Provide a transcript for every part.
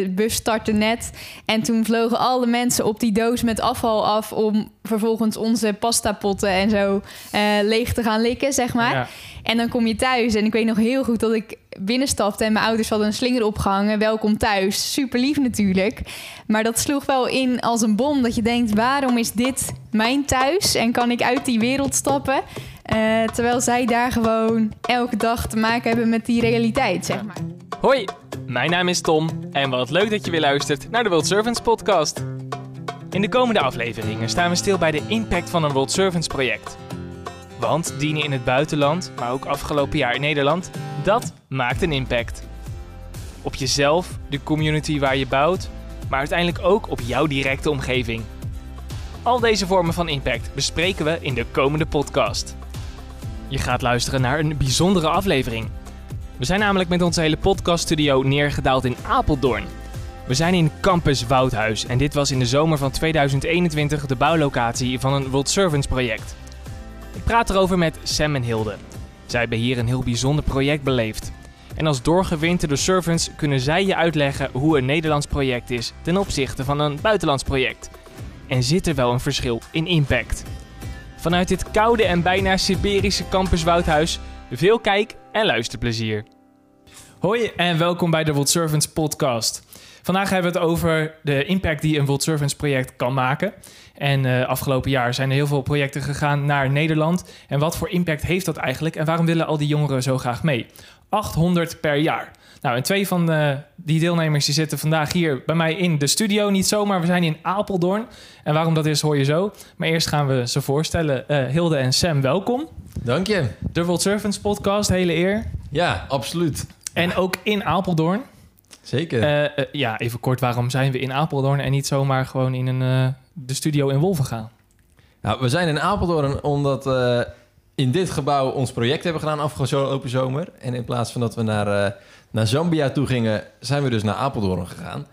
De bus startte net. En toen vlogen alle mensen op die doos met afval af... om vervolgens onze pastapotten en zo eh, leeg te gaan likken, zeg maar. Ja. En dan kom je thuis. En ik weet nog heel goed dat ik binnenstapte... en mijn ouders hadden een slinger opgehangen. Welkom thuis. Super lief natuurlijk. Maar dat sloeg wel in als een bom. Dat je denkt, waarom is dit mijn thuis? En kan ik uit die wereld stappen? Eh, terwijl zij daar gewoon elke dag te maken hebben met die realiteit, zeg maar. Hoi, mijn naam is Tom en wat leuk dat je weer luistert naar de World Servants podcast. In de komende afleveringen staan we stil bij de impact van een World Servants project. Want dienen in het buitenland, maar ook afgelopen jaar in Nederland, dat maakt een impact. Op jezelf, de community waar je bouwt, maar uiteindelijk ook op jouw directe omgeving. Al deze vormen van impact bespreken we in de komende podcast. Je gaat luisteren naar een bijzondere aflevering. We zijn namelijk met onze hele podcaststudio neergedaald in Apeldoorn. We zijn in Campus Woudhuis en dit was in de zomer van 2021 de bouwlocatie van een World Servants project. Ik praat erover met Sam en Hilde. Zij hebben hier een heel bijzonder project beleefd. En als doorgewinterde servants kunnen zij je uitleggen hoe een Nederlands project is ten opzichte van een buitenlands project. En zit er wel een verschil in impact? Vanuit dit koude en bijna Siberische Campus Woudhuis veel kijk- en luisterplezier. Hoi en welkom bij de World Servants podcast. Vandaag hebben we het over de impact die een World Servants project kan maken. En eh, afgelopen jaar zijn er heel veel projecten gegaan naar Nederland. En wat voor impact heeft dat eigenlijk? En waarom willen al die jongeren zo graag mee? 800 per jaar. Nou, en twee van die deelnemers die zitten vandaag hier bij mij in de studio. Niet zomaar, we zijn in Apeldoorn. En waarom dat is, hoor je zo. Maar eerst gaan we ze voorstellen. Eh, Hilde en Sam, welkom. Dank je. De World Servants podcast, hele eer. Ja, absoluut. En ook in Apeldoorn. Zeker. Eh, eh, ja, even kort, waarom zijn we in Apeldoorn en niet zomaar gewoon in een, de studio in Wolven gaan? nou, we zijn in Apeldoorn omdat we in dit gebouw ons project hebben gedaan afgelopen zomer. En in plaats van dat we naar, naar Zambia toe gingen, zijn we dus naar Apeldoorn gegaan.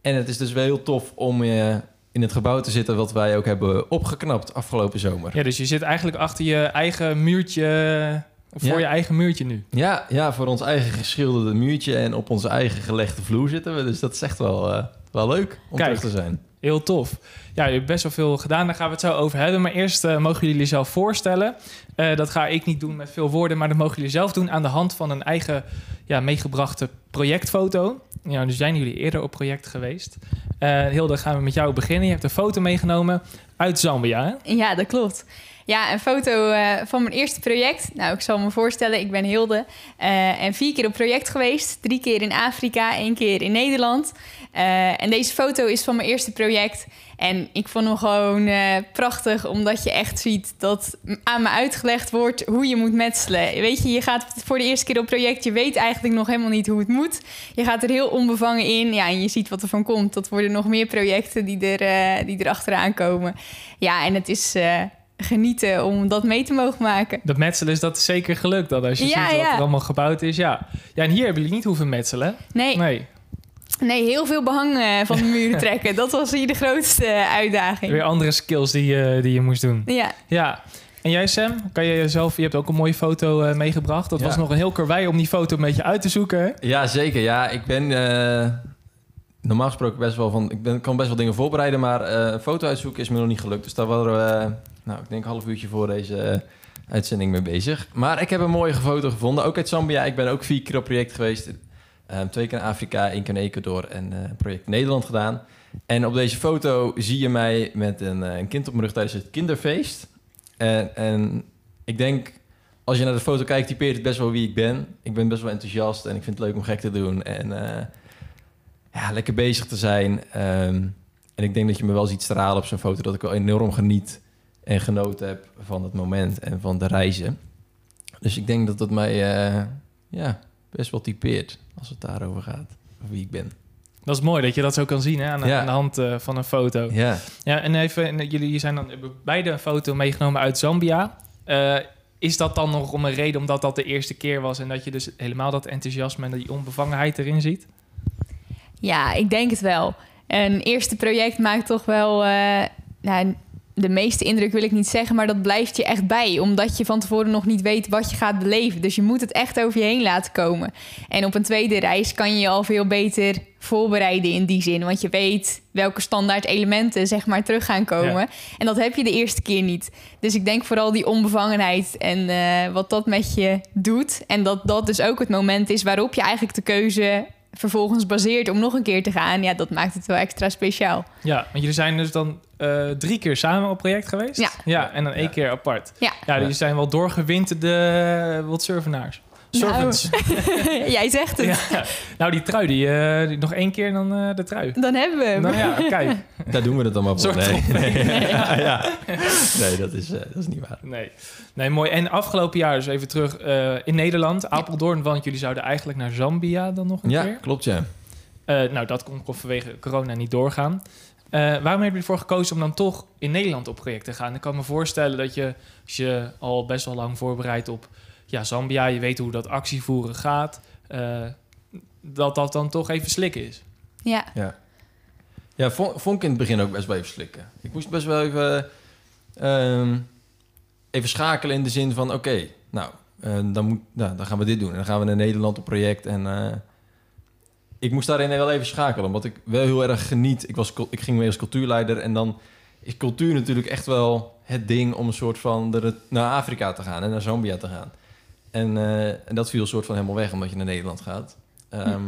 En het is dus wel heel tof om eh, in het gebouw te zitten wat wij ook hebben opgeknapt afgelopen zomer. Ja, dus je zit eigenlijk achter je eigen muurtje, voor Ja. je eigen muurtje nu. Ja, ja, voor ons eigen geschilderde muurtje en op onze eigen gelegde vloer zitten we. Dus dat is echt wel, eh, wel leuk om Kijk. terug te zijn. Heel tof. Ja, je hebt best wel veel gedaan, daar gaan we het zo over hebben. Maar eerst eh, mogen jullie jezelf voorstellen. Eh, dat ga ik niet doen met veel woorden, maar dat mogen jullie zelf doen aan de hand van een eigen ja, meegebrachte projectfoto. Ja, dus zijn jullie eerder op project geweest. Eh Hilde, gaan we met jou beginnen. Je hebt een foto meegenomen uit Zambia. Hè? Ja, dat klopt. Ja, een foto eh, van mijn eerste project. Nou, ik zal me voorstellen, ik ben Hilde. eh, en vier keer op project geweest. Drie keer in Afrika, één keer in Nederland. Eh, en deze foto is van mijn eerste project. En ik vond hem gewoon prachtig, omdat je echt ziet dat aan me uitgelegd wordt hoe je moet metselen. Weet je, je gaat voor de eerste keer op project, je weet eigenlijk nog helemaal niet hoe het moet. Je gaat er heel onbevangen in, ja, en je ziet wat er van komt. Dat worden nog meer projecten die er, die er achteraan komen. Ja, en het is genieten om dat mee te mogen maken. Dat metselen is dat zeker gelukt dan als je Ja, ziet wat ja. er allemaal gebouwd is. Ja. ja, en hier hebben jullie niet hoeven metselen. Nee, Nee, nee heel veel behang eh, van de muren trekken. Dat was hier de grootste eh, uitdaging. weer andere skills die, je die je moest doen. Ja, Ja. En jij Sam, kan je jezelf, je hebt ook een mooie foto eh, meegebracht. Dat Ja. was nog een heel karwei om die foto een beetje uit te zoeken. hè? Ja, zeker. Ja, ik ben eh, normaal gesproken best wel van... Ik ben, kan best wel dingen voorbereiden, maar eh, een foto uitzoeken is me nog niet gelukt. Dus daar waren we, nou, ik denk een half uurtje voor deze eh, uitzending mee bezig. Maar ik heb een mooie foto gevonden, ook uit Zambia. Ik ben ook vier keer op project geweest. Eh, twee keer in Afrika, één keer in Ecuador en eh, project Nederland gedaan. En op deze foto zie je mij met een, eh, een kind op mijn rug tijdens het kinderfeest. En, en ik denk, als je naar de foto kijkt, typeert het best wel wie ik ben. Ik ben best wel enthousiast en ik vind het leuk om gek te doen. En ja, lekker bezig te zijn. Ehm, en ik denk dat je me wel ziet stralen op zo'n foto... dat ik wel enorm geniet en genoten heb van het moment en van de reizen. Dus ik denk dat dat mij eh, ja, best wel typeert als het daarover gaat. Of wie ik ben. Dat is mooi dat je dat zo kan zien hè, aan, Ja. aan de hand eh, van een foto. Ja. Ja, en even, en jullie zijn dan hebben beide een foto meegenomen uit Zambia. Eh, is dat dan nog om een reden omdat dat de eerste keer was en dat je dus helemaal dat enthousiasme en die onbevangenheid erin ziet? Ja, ik denk het wel. Een eerste project maakt toch wel... eh, nou, de meeste indruk wil ik niet zeggen, maar dat blijft je echt bij. Omdat je van tevoren nog niet weet wat je gaat beleven. Dus je moet het echt over je heen laten komen. En op een tweede reis kan je je al veel beter voorbereiden in die zin. Want je weet welke standaard elementen zeg maar terug gaan komen. Ja. En dat heb je de eerste keer niet. Dus ik denk vooral die onbevangenheid en eh, wat dat met je doet. En dat dat dus ook het moment is waarop je eigenlijk de keuze vervolgens baseert om nog een keer te gaan. Ja, dat maakt het wel extra speciaal. Ja, want jullie zijn dus dan eh, drie keer samen op project geweest? Ja. Ja, en dan één Ja. keer apart. Ja. Ja, jullie Ja. zijn wel doorgewinterde uh, wat surfenaars. Servants. Jij zegt het. Ja. Nou, die trui, die, eh, die nog één keer dan eh, de trui. Dan hebben we hem. Nou ja, kijk. Daar doen we het dan maar voor. Soort Nee, nee. Ja, ja. nee dat, is, eh, dat is niet waar. Nee. nee, mooi. En afgelopen jaar, dus even terug, eh, in Nederland, Apeldoorn, want jullie zouden eigenlijk naar Zambia dan nog een Ja, keer. klopt ja. Eh, nou, dat kon vanwege corona niet doorgaan. Eh, waarom hebben jullie ervoor gekozen om dan toch in Nederland op project te gaan? Ik kan me voorstellen dat je, als je al best wel lang voorbereidt op ja, Zambia, je weet hoe dat actievoeren gaat, eh, dat dat dan toch even slikken is. Ja. Ja, ja vond, vond ik in het begin ook best wel even slikken. Ik moest best wel even, ehm, even schakelen in de zin van... oké, nou, eh, dan, moet, nou, dan gaan we dit doen. En dan gaan we naar Nederland op project. En eh, ik moest daarin wel even schakelen. Omdat ik wel heel erg geniet. Ik, was, ik ging mee als cultuurleider. En dan is cultuur natuurlijk echt wel het ding... om een soort van naar Afrika te gaan en naar Zambia te gaan. En, eh, en dat viel een soort van helemaal weg omdat je naar Nederland gaat. Ehm,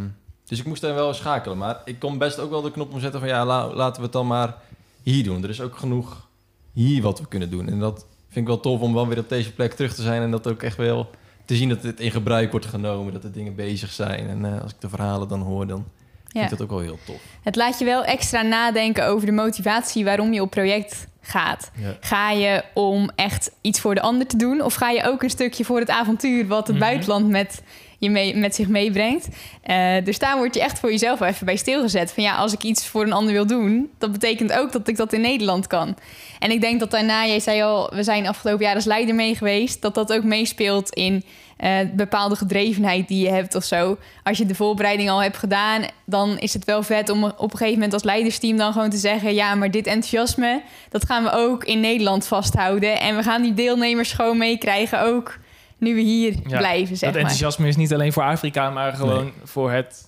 Dus ik moest daar wel schakelen. Maar ik kon best ook wel de knop omzetten van... ja, la- laten we het dan maar hier doen. Er is ook genoeg hier wat we kunnen doen. En dat vind ik wel tof om wel weer op deze plek terug te zijn... en dat ook echt wel te zien dat het in gebruik wordt genomen... dat er dingen bezig zijn. En eh, als ik de verhalen dan hoor, dan vind Ja. ik dat ook wel heel tof. Het laat je wel extra nadenken over de motivatie waarom je op project gaat. Ja. Ga je om echt iets voor de ander te doen? Of ga je ook een stukje voor het avontuur wat het Mhm. buitenland met, je mee, met zich meebrengt? Eh, dus daar word je echt voor jezelf even bij stilgezet. Van ja, als ik iets voor een ander wil doen, dat betekent ook dat ik dat in Nederland kan. En ik denk dat daarna, jij zei al, we zijn afgelopen jaar als leider mee geweest, dat dat ook meespeelt in eh, bepaalde gedrevenheid die je hebt of zo. Als je de voorbereiding al hebt gedaan, dan is het wel vet om op een gegeven moment als leidersteam dan gewoon te zeggen: ja, maar dit enthousiasme, dat gaan we ook in Nederland vasthouden. En we gaan die deelnemers gewoon meekrijgen, ook nu we hier Ja, blijven, zeg dat maar. enthousiasme is niet alleen voor Afrika, maar gewoon Nee. voor het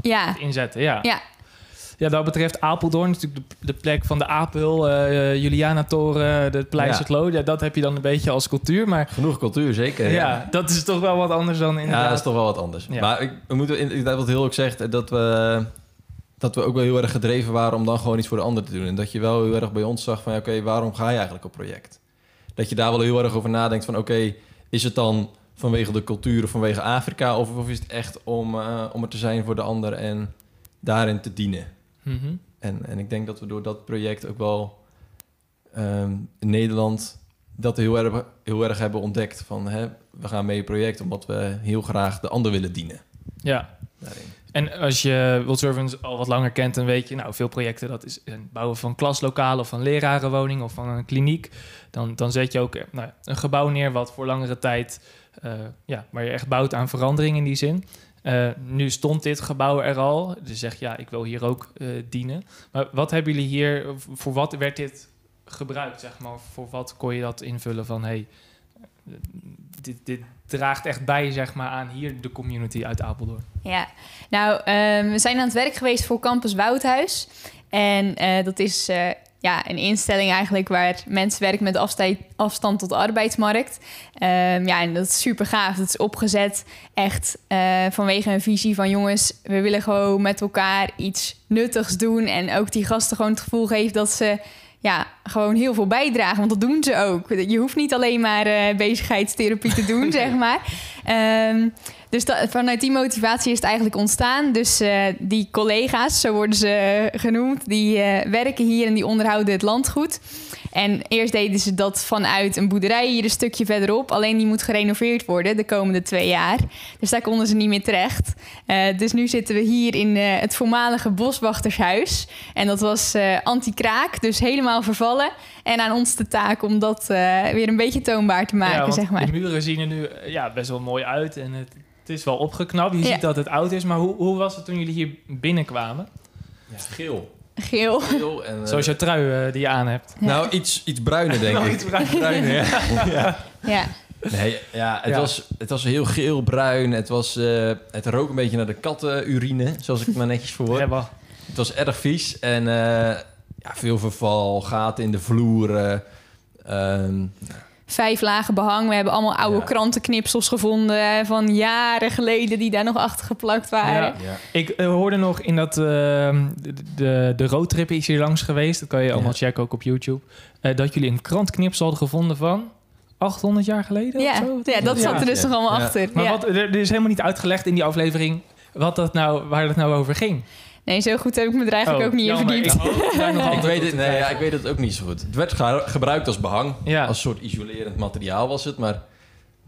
Ja, inzetten. Ja. Ja. Ja, dat betreft Apeldoorn, natuurlijk de, de plek van de Apel, eh Juliana-toren, de Pleistoclo. Ja. dat heb je dan een beetje als cultuur. Maar Genoeg cultuur, zeker. ja, dat is toch wel wat anders dan inderdaad. Ja, dat is toch wel wat anders. Ja. Maar ik, we moeten inderdaad wat heel ook zegt, dat we, dat we ook wel heel erg gedreven waren om dan gewoon iets voor de ander te doen. En dat je wel heel erg bij ons zag van, ja, oké, waarom ga je eigenlijk op project? Dat je daar wel heel erg over nadenkt van, oké, is het dan vanwege de cultuur of vanwege Afrika? Of, of is het echt om, eh, om er te zijn voor de ander en daarin te dienen? Mhm. En, en ik denk dat we door dat project ook wel ehm, in Nederland dat heel erg, heel erg hebben ontdekt. Van hè, we gaan mee op project omdat we heel graag de ander willen dienen. Ja, Daarin. En als je World Servants al wat langer kent, dan weet je, nou, veel projecten, dat is het bouwen van klaslokalen of van lerarenwoning of van een kliniek. Dan, dan zet je ook eh, nou, een gebouw neer wat voor langere tijd, eh, ja, waar je echt bouwt aan verandering in die zin. Eh, nu stond dit gebouw er al, dus zeg ja, ik wil hier ook dienen. Maar wat hebben jullie hier, voor wat werd dit gebruikt, zeg maar? Voor wat kon je dat invullen van, hey, dit, dit draagt echt bij, zeg maar, aan hier de community uit Apeldoorn? Ja, nou, ehm, we zijn aan het werk geweest voor Campus Woudhuis. En eh, dat is eh, ja, een instelling eigenlijk waar mensen werken met afstand, tot de arbeidsmarkt. Ehm, ja, en dat is super gaaf. Dat is opgezet echt eh, vanwege een visie van jongens, we willen gewoon met elkaar iets nuttigs doen. En ook die gasten gewoon het gevoel geven dat ze ja, gewoon heel veel bijdragen. Want dat doen ze ook. Je hoeft niet alleen maar eh, bezigheidstherapie te doen, zeg maar. Ehm, dus vanuit die motivatie is het eigenlijk ontstaan. Dus eh, die collega's, zo worden ze eh, genoemd, die werken hier en die onderhouden het landgoed. En eerst deden ze dat vanuit een boerderij hier een stukje verderop. Alleen die moet gerenoveerd worden de komende twee jaar. Dus daar konden ze niet meer terecht. Eh, dus nu zitten we hier in eh, het voormalige boswachtershuis. En dat was eh, anti-kraak, dus helemaal vervallen. En aan ons de taak om dat eh, weer een beetje toonbaar te maken, ja, want zeg maar. De muren zien er nu ja, best wel mooi uit en het, het is wel opgeknapt. Je Ja. ziet dat het oud is, maar hoe, hoe was het toen jullie hier binnenkwamen? Ja, geel. Geel. geel en, eh, Zoals jouw trui eh, die je aan hebt. Nou, iets, iets bruiner, denk Nou, ik. iets bruiner. Ja. ja. Ja. Nee, ja, het, Ja. Was, het was heel geel-bruin. Het, was, eh, het rook een beetje naar de kattenurine, zoals ik het maar netjes. Ja, wel. Het was erg vies en eh, ja, veel verval, gaten in de vloer. eh, ehm, Vijf lagen behang. We hebben allemaal oude Ja. krantenknipsels gevonden van jaren geleden die daar nog achter geplakt waren. Ja. ja. Ik eh, hoorde nog in dat... ehm, de, de, de roadtrip is hier langs geweest. Dat kan je allemaal Ja. checken, ook op YouTube. eh, dat jullie een krantknips hadden gevonden van 800 jaar geleden Ja, of zo? ja, dat zat er dus Ja. nog allemaal Ja. achter. Maar ja. wat, er, er is helemaal niet uitgelegd in die aflevering... Wat dat nou, waar dat nou over ging. Nee, zo goed heb ik me er eigenlijk Oh, ook niet in verdiept. Ik weet, het, nee, ja, ik weet het ook niet zo goed. Het werd ge- gebruikt als behang, Ja. als soort isolerend materiaal was het. Maar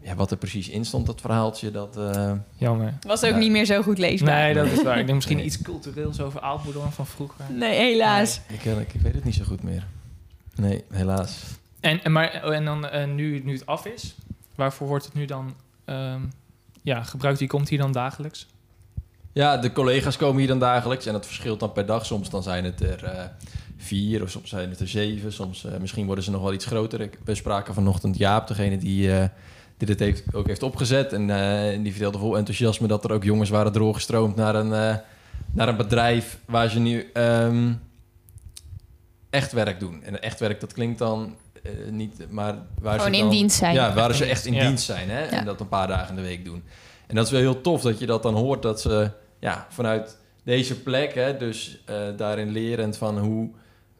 ja, wat er precies in stond, dat verhaaltje, dat... eh, Jammer. Was ook Ja. niet meer zo goed leesbaar. Nee, dat is waar. Ik denk misschien Nee. iets cultureels over Aalboedorn van vroeger. Nee, helaas. ik, eh, ik, ik weet het niet zo goed meer. Nee, helaas. En, en, maar, oh, en dan eh, nu, nu het af is, waarvoor wordt het nu dan ehm, ja, gebruikt? Wie komt hier dan dagelijks? Ja, de collega's komen hier dan dagelijks en dat verschilt dan per dag. Soms dan zijn het er eh, vier of soms zijn het er zeven. Soms eh, misschien worden ze nog wel iets groter. Ik, we spraken vanochtend Jaap, degene die, eh, die dit heeft, ook heeft opgezet. En eh, die vertelde vol enthousiasme dat er ook jongens waren doorgestroomd naar een, eh, naar een bedrijf waar ze nu ehm, echt werk doen. En echt werk, dat klinkt dan eh, niet, maar waar Gewoon ze in dan, dienst zijn. Ja, waar Echt ze in echt in dienst, ja. dienst zijn. Hè? Ja. En dat een paar dagen in de week doen. En dat is wel heel tof dat je dat dan hoort dat ze ja, vanuit deze plek, hè, dus eh, daarin lerend van hoe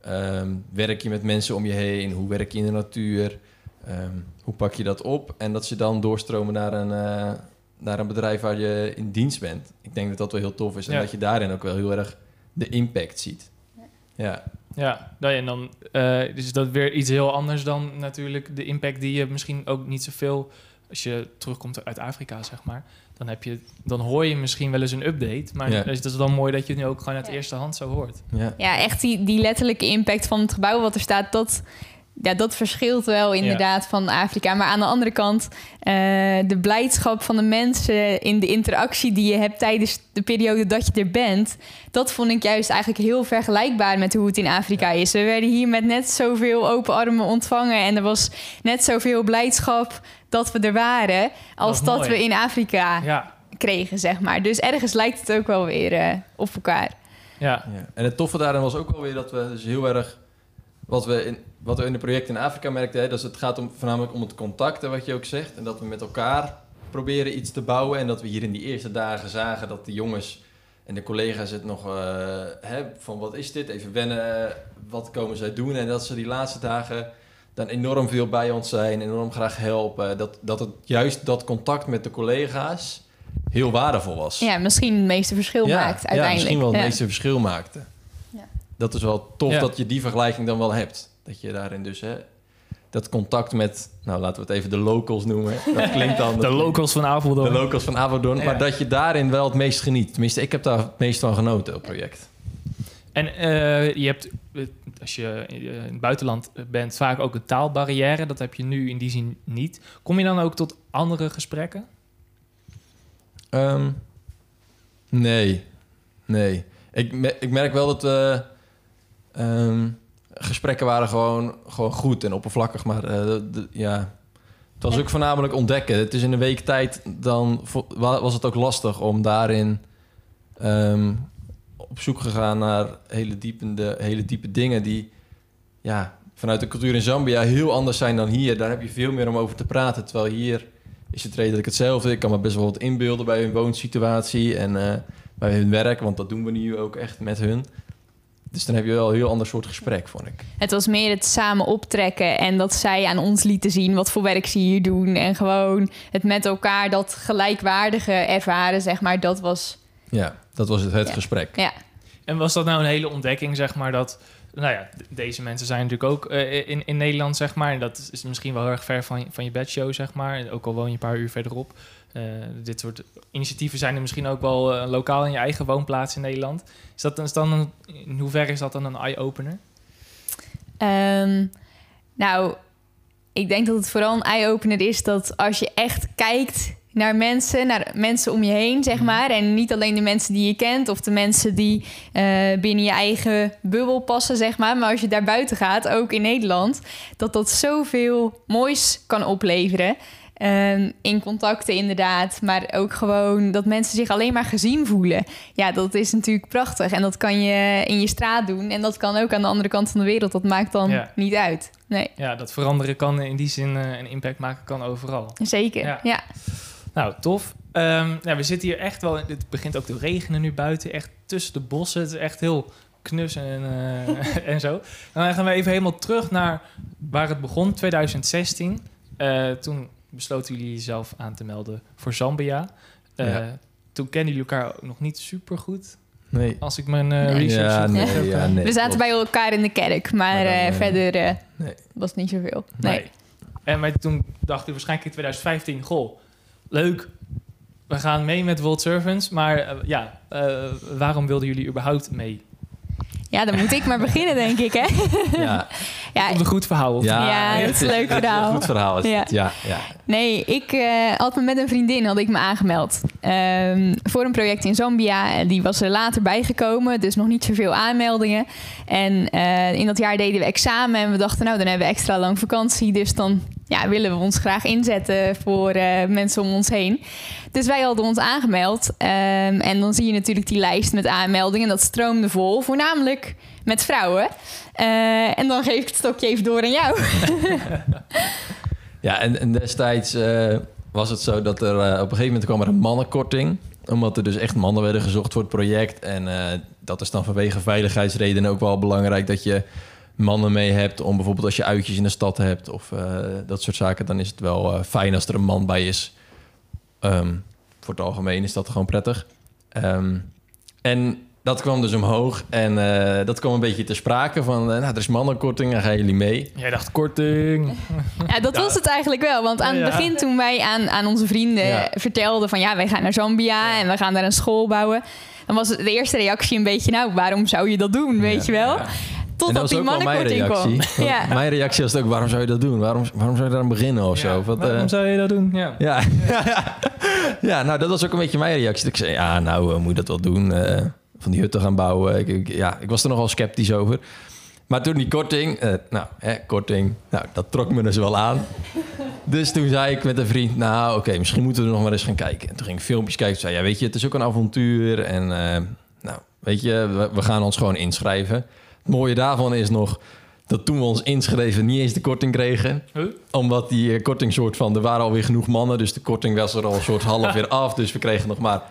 ehm, werk je met mensen om je heen, hoe werk je in de natuur, ehm, hoe pak je dat op en dat ze dan doorstromen naar een, eh, naar een bedrijf waar je in dienst bent. Ik denk dat dat wel heel tof is en Ja. dat je daarin ook wel heel erg de impact ziet. Ja, Ja, nou ja, en dan eh, is dat weer iets heel anders dan natuurlijk de impact die je misschien ook niet zoveel... Als je terugkomt uit Afrika, zeg maar, dan, heb je, dan hoor je misschien wel eens een update. Maar Ja. het is dan mooi dat je het nu ook gewoon uit Ja. eerste hand zo hoort. ja. Ja, echt die, die letterlijke impact van het gebouw wat er staat, dat, ja, dat verschilt wel inderdaad van Afrika. Maar aan de andere kant, eh, de blijdschap van de mensen in de interactie die je hebt tijdens de periode dat je er bent, dat vond ik juist eigenlijk heel vergelijkbaar met hoe het in Afrika is. We werden hier met net zoveel open armen ontvangen en er was net zoveel blijdschap dat we er waren, als dat, we in Afrika Ja, kregen, zeg maar. Dus ergens lijkt het ook wel weer eh, op elkaar. ja, Ja. En het toffe daarin was ook wel weer dat we dus heel erg... Wat we in, wat we in de projecten in Afrika merkten... Hè, dus het gaat om, voornamelijk om het contact, hè, wat je ook zegt. En dat we met elkaar proberen iets te bouwen. En dat we hier in die eerste dagen zagen dat de jongens en de collega's het nog... eh, hè, van wat is dit? Even wennen, wat komen zij doen? En dat ze die laatste dagen dan enorm veel bij ons zijn. Enorm graag helpen. Dat, dat het juist dat contact met de collega's heel waardevol was. Ja, misschien het meeste verschil maakt uiteindelijk. Ja, misschien wel het Ja. meeste verschil maakte. Ja. Dat is wel tof Ja. dat je die vergelijking dan wel hebt. Dat je daarin dus hè, dat contact met, nou laten we het even de locals noemen. Dat klinkt dan de locals van de Apeldoorn. locals van. Ja. Maar dat je daarin wel het meest geniet. Tenminste, ik heb daar het meest van genoten op het project. En eh, je hebt, eh, als je in het buitenland bent, vaak ook een taalbarrière. Dat heb je nu in die zin niet. Kom je dan ook tot andere gesprekken? Ehm, nee, nee. Ik, me- ik merk wel dat we... ehm, gesprekken waren gewoon, gewoon goed en oppervlakkig. Maar eh, ja, het was ook voornamelijk ontdekken. Het is in een week tijd, dan was het ook lastig om daarin ehm, op zoek gegaan naar hele, diepende, hele diepe dingen die ja, vanuit de cultuur in Zambia heel anders zijn dan hier. Daar heb je veel meer om over te praten. Terwijl hier is het redelijk hetzelfde. Ik kan me best wel wat inbeelden bij hun woonsituatie en eh, bij hun werk, want dat doen we nu ook echt met hun. Dus dan heb je wel een heel ander soort gesprek, vond ik. Het was meer het samen optrekken en dat zij aan ons lieten zien wat voor werk ze hier doen. En gewoon het met elkaar dat gelijkwaardige ervaren, zeg maar, dat was... Ja, dat was het, het Ja. gesprek. Ja, En was dat nou een hele ontdekking, zeg maar, dat... Nou ja, deze mensen zijn natuurlijk ook eh, in, in Nederland, zeg maar. En dat is misschien wel heel erg ver van, van je bedshow, zeg maar. Ook al woon je een paar uur verderop. Eh, dit soort initiatieven zijn er misschien ook wel eh, lokaal in je eigen woonplaats in Nederland. Is dat, is dan in hoeverre is dat dan een eye-opener? Ehm, nou, ik denk dat het vooral een eye-opener is dat als je echt kijkt naar mensen, naar mensen om je heen, zeg Mhm. maar. En niet alleen de mensen die je kent of de mensen die eh, binnen je eigen bubbel passen, zeg maar. Maar als je daar buiten gaat, ook in Nederland, dat dat zoveel moois kan opleveren. Ehm, in contacten inderdaad, maar ook gewoon dat mensen zich alleen maar gezien voelen. Ja, dat is natuurlijk prachtig. En dat kan je in je straat doen. En dat kan ook aan de andere kant van de wereld. Dat maakt dan Ja. niet uit. Nee, Ja, dat veranderen kan in die zin eh, een impact maken kan overal. zeker. Ja. ja. Nou, tof. Ehm, ja, we zitten hier echt wel... Het begint ook te regenen nu buiten. Echt tussen de bossen. Het is echt heel knus en, eh, en zo. En dan gaan we even helemaal terug naar waar het begon, 2016. Eh, toen besloten jullie jezelf aan te melden voor Zambia. Eh, Ja. Toen kenden jullie elkaar ook nog niet super goed. Nee. Als ik mijn eh, Nee. research Ja, nee, heb, ja, nee. We zaten bij elkaar in de kerk, maar, Maar dan, verder eh, nee. was het niet zoveel. Nee. Nee. En maar toen dacht ik waarschijnlijk in 2015, goh, leuk. We gaan mee met World Servants. Maar eh, ja, eh, waarom wilden jullie überhaupt mee? Ja, dan moet ik maar beginnen, denk ik, hè? Ja, Ja, een goed verhaal. Of ja, Ja, het is een leuk verhaal. Een goed verhaal is Ja. het. Ja, ja. Nee, ik eh, had me met een vriendin had ik me aangemeld Ehm, voor een project in Zambia. En Die was er later bijgekomen, dus nog niet zoveel aanmeldingen. En eh, in dat jaar deden we examen en we dachten, nou, dan hebben we extra lang vakantie. Dus dan ja, willen we ons graag inzetten voor eh, mensen om ons heen. Dus wij hadden ons aangemeld. Ehm, en dan zie je natuurlijk die lijst met aanmeldingen. Dat stroomde vol, voornamelijk met vrouwen. Eh, en dan geef ik het stokje even door aan jou. Ja, en, en destijds eh, was het zo dat er eh, op een gegeven moment kwam er een mannenkorting. Omdat er dus echt mannen werden gezocht voor het project. En eh, dat is dan vanwege veiligheidsredenen ook wel belangrijk dat je mannen mee hebt. Om bijvoorbeeld als je uitjes in de stad hebt of dat soort zaken. Dan is het wel fijn als er een man bij is. Ehm, voor het algemeen is dat gewoon prettig. Ehm, en dat kwam dus omhoog. En eh, dat kwam een beetje ter sprake van... eh, nou, er is mannenkorting, dan gaan jullie mee. Jij dacht korting. Ja, dat was het eigenlijk wel. Want aan het begin toen wij aan, aan onze vrienden Ja. vertelden van... ja, wij gaan naar Zambia en we gaan daar een school bouwen... dan was de eerste reactie een beetje... nou, waarom zou je dat doen, weet je wel? Totdat die mannenkorting kwam. reactie. Ja. Mijn reactie was ook, waarom zou je dat doen? Waarom, waarom zou je daar aan beginnen of zo? Wat, Waarom eh, zou je dat doen? Ja. ja. ja, nou dat was ook een beetje mijn reactie. Ik zei, ja, nou moet je dat wel doen. Van die hutten gaan bouwen. Ik, ik- ja, ik was er nogal sceptisch over. Maar toen die korting, eh, nou, hè, korting, nou, dat trok me dus wel aan. Dus toen zei ik met een vriend, nou oké, misschien moeten we er nog maar eens gaan kijken. En toen ging ik filmpjes kijken. Toen zei, ja weet je, het is ook een avontuur. En eh, nou, weet je, we, we gaan ons gewoon inschrijven. Het mooie daarvan is nog dat toen we ons inschreven niet eens de korting kregen. Huh? Omdat die eh, korting soort van, er waren alweer genoeg mannen. Dus de korting was er al een soort half weer af. Dus we kregen nog maar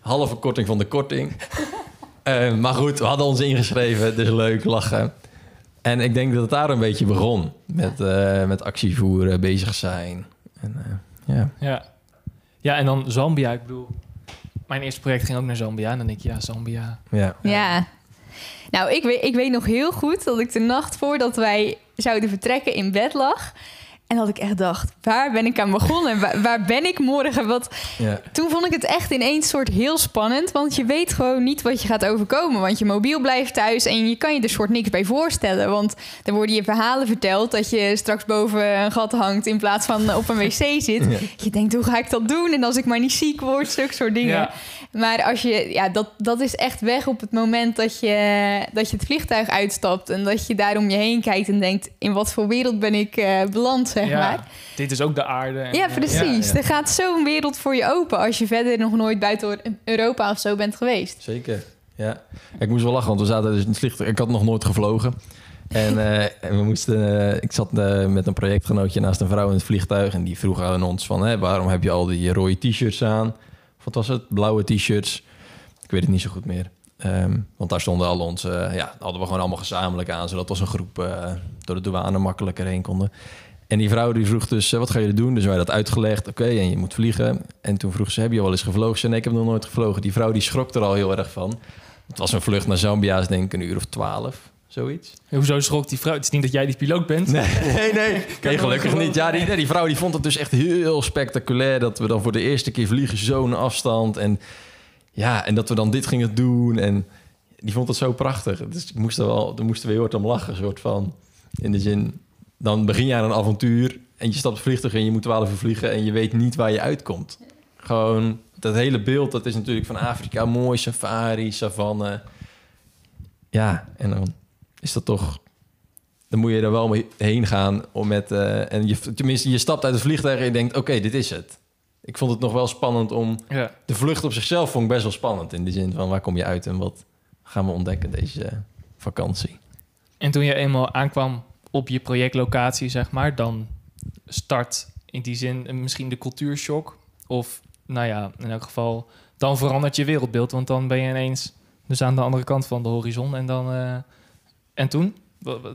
halve korting van de korting. Eh, maar goed, we hadden ons ingeschreven. Dus leuk, lachen. En ik denk dat het daar een beetje begon. Met, eh, met actie voeren, bezig zijn. En, eh, ja. Ja. ja, en dan Zambia. Ik bedoel, mijn eerste project ging ook naar Zambia. En dan denk ik, ja, Zambia. Ja. Ja. Nou, ik weet, ik weet nog heel goed dat ik de nacht voordat wij zouden vertrekken in bed lag. En dat ik echt dacht, waar ben ik aan begonnen? Waar, waar ben ik morgen? Wat, ja. toen vond ik het echt ineens soort heel spannend. Want je weet gewoon niet wat je gaat overkomen. Want je mobiel blijft thuis en je kan je er soort niks bij voorstellen. Want er worden je verhalen verteld dat je straks boven een gat hangt in plaats van op een wc zit. Ja. Je denkt, hoe ga ik dat doen? En als ik maar niet ziek word, zulke soort dingen. Ja. Maar als je, ja, dat, dat is echt weg op het moment dat je, dat je het vliegtuig uitstapt. En dat je daar om je heen kijkt en denkt: in wat voor wereld ben ik eh, beland, zeg ja. maar. Dit is ook de aarde. En, Ja, eh, precies. ja. Er gaat zo'n wereld voor je open als je verder nog nooit buiten Europa of zo bent geweest. Zeker. Ja. Ik moest wel lachen, want we zaten dus in het vliegtuig. Ik had nog nooit gevlogen. En, eh, en we moesten, ik zat eh, met een projectgenootje naast een vrouw in het vliegtuig. En die vroeg aan ons van, hè, waarom heb je al die rode t-shirts aan? Wat was het? Blauwe t-shirts. Ik weet het niet zo goed meer. Ehm, want daar stonden al onze, eh, ja, hadden we gewoon allemaal gezamenlijk aan. Zodat we als een groep eh, door de douane makkelijker heen konden. En die vrouw die vroeg dus, eh, wat ga je doen? Dus wij dat uitgelegd. Oké, en je moet vliegen. En toen vroeg ze, heb je al eens gevlogen? Ze nee, ik heb nog nooit gevlogen. Die vrouw die schrok er al heel erg van. Het was een vlucht naar Zambia, denk ik een uur of twaalf, zoiets. Hoezo schrok die vrouw? Het is niet dat jij die piloot bent. Nee, nee, nee. gelukkig niet. Ja, die, nee, die vrouw die vond het dus echt heel spectaculair... dat we dan voor de eerste keer vliegen zo'n afstand. En ja, en dat we dan dit gingen doen. En die vond het zo prachtig. Dus ik moest er wel, daar moesten we heel hard om lachen, soort van. In de zin, dan begin je aan een avontuur... en je stapt het vliegtuig en je moet 12 uur vliegen... en je weet niet waar je uitkomt. Gewoon dat hele beeld, dat is natuurlijk van Afrika mooi, safari, savanne. Ja, en dan is dat toch... Dan moet je er wel mee heen gaan om met... eh, en je, tenminste, je stapt uit het vliegtuig en je denkt... oké, dit is het. Ik vond het nog wel spannend om... Ja. De vlucht op zichzelf vond ik best wel spannend. In de zin van, waar kom je uit en wat gaan we ontdekken deze vakantie? En toen je eenmaal aankwam op je projectlocatie, zeg maar, dan start in die zin misschien de cultuurshock. Of, nou ja, in elk geval, dan verandert je wereldbeeld. Want dan ben je ineens dus aan de andere kant van de horizon. En dan, eh, en toen? Wa- wa-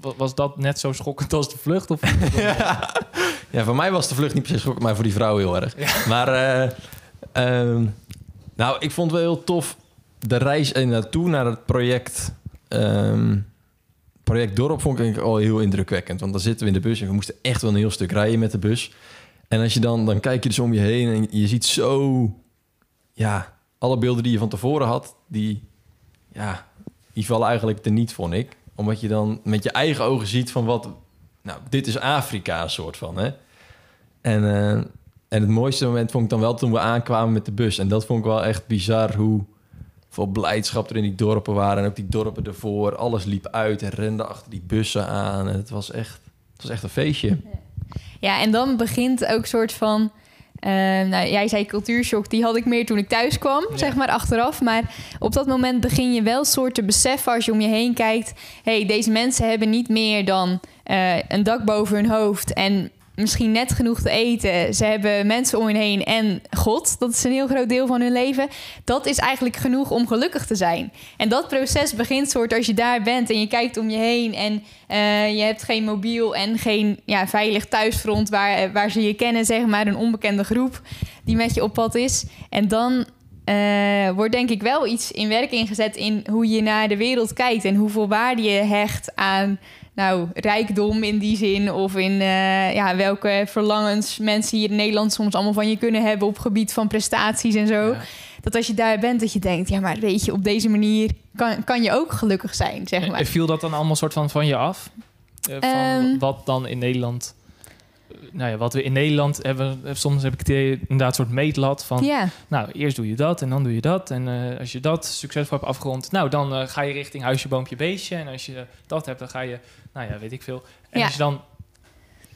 wa- Was dat net zo schokkend als de vlucht? Of? ja. ja, voor mij was de vlucht niet precies schokkend, maar voor die vrouw heel erg. Maar, eh, ehm, nou, ik vond wel heel tof de reis er naartoe naar het project. ehm, project Dorp vond ik al heel indrukwekkend. Want dan zitten we in de bus en we moesten echt wel een heel stuk rijden met de bus. En als je dan, dan kijk je dus om je heen en je ziet zo... Ja, alle beelden die je van tevoren had, die, ja, die vallen eigenlijk er niet, vond ik. Omdat je dan met je eigen ogen ziet van wat... Nou, dit is Afrika, soort van, hè? En, eh, en het mooiste moment vond ik dan wel toen we aankwamen met de bus. En dat vond ik wel echt bizar hoe veel blijdschap er in die dorpen waren. En ook die dorpen ervoor. Alles liep uit en rende achter die bussen aan. En het was echt, het was echt een feestje. Ja, en dan begint ook soort van... eh, nou, jij zei cultuurshock, die had ik meer toen ik thuis kwam, Ja. zeg maar achteraf. Maar op dat moment begin je wel soort te beseffen als je om je heen kijkt... hey, deze mensen hebben niet meer dan eh, een dak boven hun hoofd... en misschien net genoeg te eten. Ze hebben mensen om hen heen en God. Dat is een heel groot deel van hun leven. Dat is eigenlijk genoeg om gelukkig te zijn. En dat proces begint soort als je daar bent en je kijkt om je heen en eh, je hebt geen mobiel en geen ja, veilig thuisfront waar, waar ze je kennen, zeg maar, een onbekende groep die met je op pad is. En dan eh, wordt denk ik wel iets in werking gezet in hoe je naar de wereld kijkt en hoeveel waarde je hecht aan nou, rijkdom in die zin. Of in eh, ja, welke verlangens mensen hier in Nederland soms allemaal van je kunnen hebben op gebied van prestaties en zo. Ja. Dat als je daar bent, dat je denkt, ja, maar weet je, op deze manier kan, kan je ook gelukkig zijn, zeg En maar. viel dat dan allemaal soort van van je af? Eh, van Ehm. wat dan in Nederland... Nou ja, wat we in Nederland hebben... eh, Soms heb ik het inderdaad een soort meetlat van... Ja, Nou, eerst doe je dat en dan doe je dat. En eh, als je dat succesvol hebt afgerond... Nou, dan eh, ga je richting huisje, boompje, beestje. En als je dat hebt, dan ga je... Nou ja, weet ik veel. En Ja. als je dan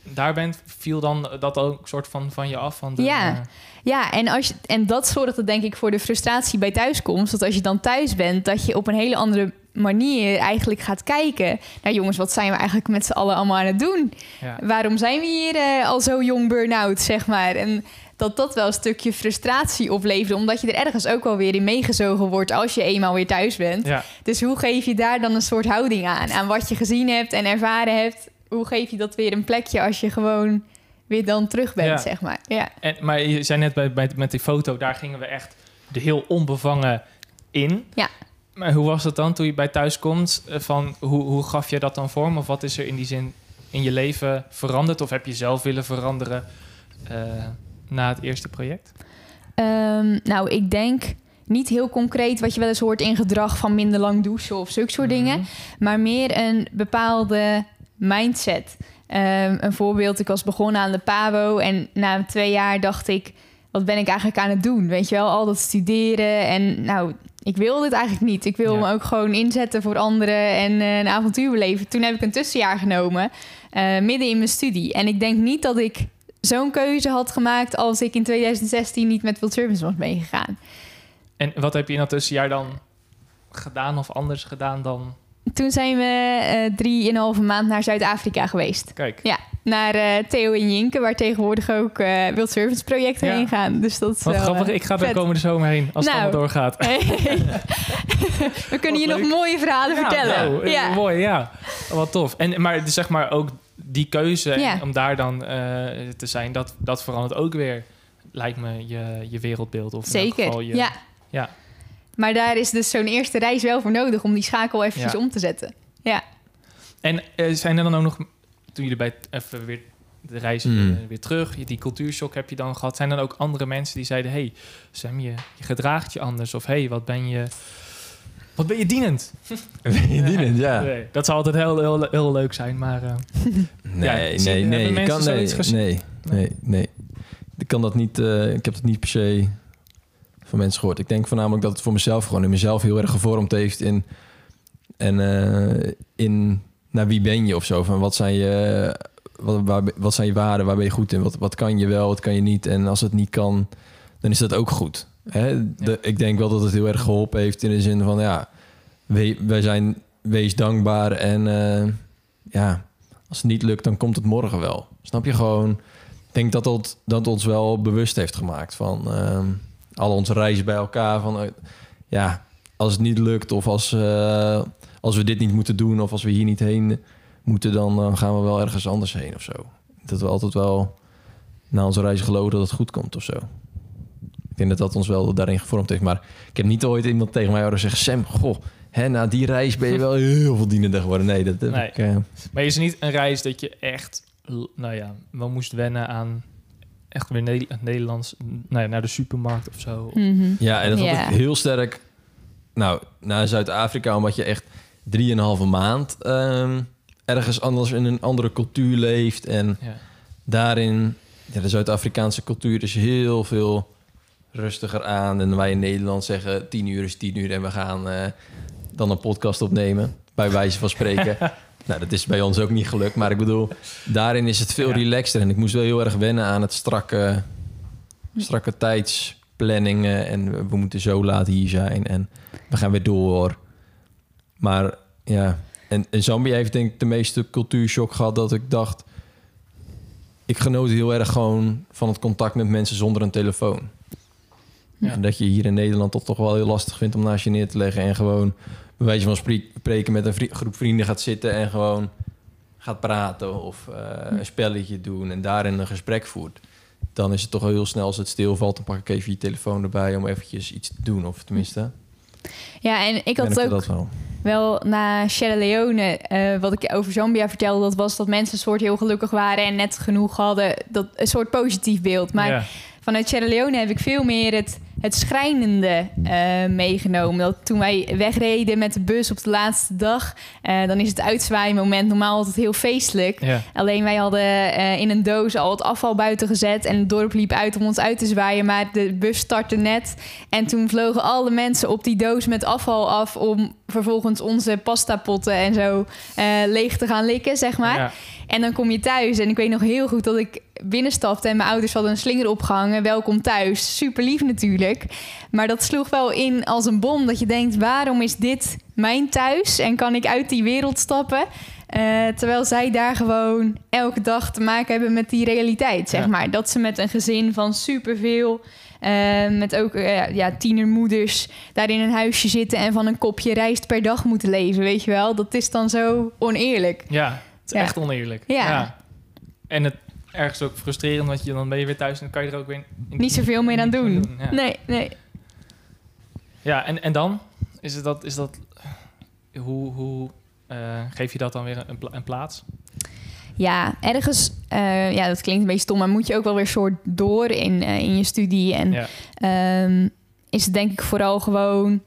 daar bent, viel dan dat ook soort van van je af? Van de, Ja. ja en, als je, en dat zorgt er denk ik voor de frustratie bij thuiskomst. Dat als je dan thuis bent, dat je op een hele andere manier eigenlijk gaat kijken. Nou jongens, wat zijn we eigenlijk met z'n allen allemaal aan het doen? ja. Waarom zijn we hier eh, al zo jong burn-out, zeg maar? En dat dat wel een stukje frustratie oplevert... omdat je er ergens ook wel weer in meegezogen wordt... als je eenmaal weer thuis bent. ja. Dus hoe geef je daar dan een soort houding aan? Aan wat je gezien hebt en ervaren hebt. Hoe geef je dat weer een plekje als je gewoon weer dan terug bent, Ja. zeg maar. Ja. En, maar je zei net bij, bij, met die foto, daar gingen we echt de heel onbevangen in. Ja. Maar hoe was het dan toen je bij thuis komt? eh, Van, hoe, hoe gaf je dat dan vorm? Of wat is er in die zin in je leven veranderd? Of heb je zelf willen veranderen eh, na het eerste project? Ehm, nou, ik denk niet heel concreet wat je wel eens hoort in gedrag van minder lang douchen of zulke soort dingen. Mhm. Maar meer een bepaalde mindset. Ehm, een voorbeeld, ik was begonnen aan de PABO en na twee jaar dacht ik, wat ben ik eigenlijk aan het doen? Weet je wel, al dat studeren en nou, ik wil dit eigenlijk niet. Ik wil Ja. me ook gewoon inzetten voor anderen en eh, een avontuur beleven. Toen heb ik een tussenjaar genomen, eh, midden in mijn studie. En ik denk niet dat ik zo'n keuze had gemaakt als ik in 2016 niet met World Service was meegegaan. En wat heb je in dat tussenjaar dan gedaan of anders gedaan dan... Toen zijn we eh drieënhalve maand naar Zuid-Afrika geweest. Kijk, Ja, naar eh, Theo en Jinke, waar tegenwoordig ook eh Wild Service projecten Ja. heen gaan. Dus dat is wat wel, grappig. Ik ga vet. komende zomer heen, als het Nou. allemaal doorgaat. We kunnen Wat nog mooie verhalen vertellen. nou, ja. Mooi, ja. Wat tof. En, maar dus zeg maar ook die keuze Ja. om daar dan te zijn, dat, dat verandert ook weer, lijkt me, je, je wereldbeeld. Of in elk Zeker, geval je, ja. ja. Maar daar is dus zo'n eerste reis wel voor nodig om die schakel eventjes Ja. om te zetten. Ja. En eh, zijn er dan ook nog, toen jullie bij even weer de reis Mm. eh, weer terug, die cultuurshock heb je dan gehad, zijn er dan ook andere mensen die zeiden, hey Sam, je, je gedraagt je anders, of hey, wat ben je... Wat ben je dienend? Dienend, ja. Nee, dat zou altijd heel, heel, heel leuk zijn, maar... eh, Nee, Ja, nee, nee. Je kan, nee, nee, nee, nee. ik kan dat niet, eh, ik heb het niet per se van mensen gehoord. Ik denk voornamelijk dat het voor mezelf gewoon in mezelf heel erg gevormd heeft in en eh, in naar wie ben je of zo. Van wat zijn je, wat, waar, wat zijn je waarden, waar ben je goed in, wat, wat kan je wel, wat kan je niet. En als het niet kan, dan is dat ook goed. Hè? De, Ik denk wel dat het heel erg geholpen heeft in de zin van ja, we, wij zijn wees dankbaar en eh, ja, als het niet lukt, dan komt het morgen wel. Snap je gewoon? Ik denk dat dat, dat ons wel bewust heeft gemaakt van ehm, al onze reizen bij elkaar. Van eh, ja, als het niet lukt of als, eh, als we dit niet moeten doen of als we hier niet heen moeten, dan eh, gaan we wel ergens anders heen of zo. Dat we altijd wel na onze reis geloven dat het goed komt of zo. Ik denk dat dat ons wel daarin gevormd heeft. Maar ik heb niet ooit iemand tegen mij horen zeggen... Sam, goh, hè, na die reis ben je wel heel veel dienender geworden. Nee, dat heb Nee. ik... Maar is het niet een reis dat je echt, nou ja, wel moest wennen aan echt weer Ne- Nederlands, nou ja, naar de supermarkt of zo? Mhm. Ja, en dat had ik heel sterk... Nou, naar Zuid-Afrika, omdat je echt drieënhalve maand... ehm, ergens anders in een andere cultuur leeft. En Ja. daarin... Ja, de Zuid-Afrikaanse cultuur is heel veel rustiger aan. En wij in Nederland zeggen tien uur is tien uur... en we gaan eh, dan een podcast opnemen, bij wijze van spreken. nou, dat is bij ons ook niet gelukt. Maar ik bedoel, daarin is het veel Ja. relaxter. En ik moest wel heel erg wennen aan het strakke, strakke tijdsplanningen. En we- we moeten zo laat hier zijn. En we gaan weer door. Maar ja, en, en Zambia heeft denk ik de meeste cultuurshock gehad... dat ik dacht... Ik genoot heel erg gewoon van het contact met mensen zonder een telefoon. Ja. En dat je hier in Nederland toch, toch wel heel lastig vindt om naast je neer te leggen... en gewoon bij wijze van spreken met een vri- groep vrienden gaat zitten... en gewoon gaat praten of eh, een spelletje doen en daarin een gesprek voert. Dan is het toch wel heel snel als het stilvalt... dan pak ik even je telefoon erbij om eventjes iets te doen. Of tenminste, Ja, en ik had ook dat wel. wel na Sierra Leone, eh, wat ik over Zambia vertelde, dat was dat mensen een soort heel gelukkig waren en net genoeg hadden. Dat, een soort positief beeld. Maar Ja. vanuit Sierra Leone heb ik veel meer het, het schrijnende eh, meegenomen. Dat toen wij wegreden met de bus op de laatste dag, eh, dan is het uitzwaaimoment normaal altijd heel feestelijk. Ja. Alleen wij hadden eh, in een doos al het afval buiten gezet en het dorp liep uit om ons uit te zwaaien, maar de bus startte net en toen vlogen alle mensen op die doos met afval af om vervolgens onze pastapotten en zo leeg te gaan likken, zeg maar. Ja. En dan kom je thuis en ik weet nog heel goed dat ik binnenstapte en mijn ouders hadden een slinger opgehangen. Welkom thuis. Super lief natuurlijk. Maar dat sloeg wel in als een bom dat je denkt, waarom is dit mijn thuis en kan ik uit die wereld stappen? Eh, terwijl zij daar gewoon elke dag te maken hebben met die realiteit, zeg Ja. maar. Dat ze met een gezin van superveel, eh, met ook eh, ja, tienermoeders, daar in een huisje zitten en van een kopje rijst per dag moeten leven, weet je wel. Dat is dan zo oneerlijk. ja, het is echt oneerlijk. Ja. En het ergens ook frustrerend, want je, dan ben je weer thuis en dan kan je er ook weer in- Niet zoveel meer aan doen. Ja, Nee, nee. ja en, en dan? Is het dat, is dat hoe, hoe eh, geef je dat dan weer een, pla- een plaats? Ja, ergens, eh, ja, dat klinkt een beetje stom, maar moet je ook wel weer soort door in, eh, in je studie. En Ja. ehm, is het denk ik vooral gewoon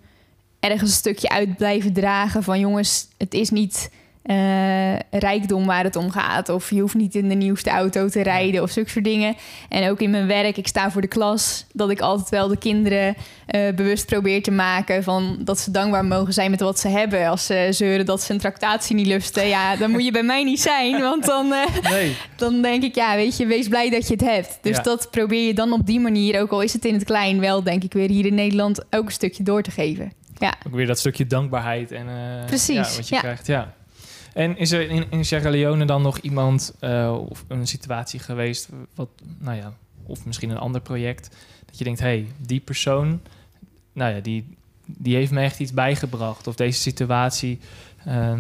ergens een stukje uit blijven dragen van jongens, het is niet eh, rijkdom waar het om gaat. Of je hoeft niet in de nieuwste auto te rijden of zulke soort dingen. En ook in mijn werk, ik sta voor de klas, dat ik altijd wel de kinderen eh, bewust probeer te maken van dat ze dankbaar mogen zijn met wat ze hebben. Als ze zeuren dat ze een tractatie niet lusten, ja, dan moet je bij mij niet zijn, want dan... eh, Nee. dan denk ik, ja, weet je, wees blij dat je het hebt. Dus Ja. dat probeer je dan op die manier, ook al is het in het klein, wel, denk ik, weer hier in Nederland ook een stukje door te geven. Ja, Ook weer dat stukje dankbaarheid en Precies, ja, wat je ja. krijgt. Ja. En is er in, in Sierra Leone dan nog iemand eh, of een situatie geweest, wat, nou ja, of misschien een ander project, dat je denkt, hé, hey, die persoon, nou ja, die, die heeft me echt iets bijgebracht. Of deze situatie ehm,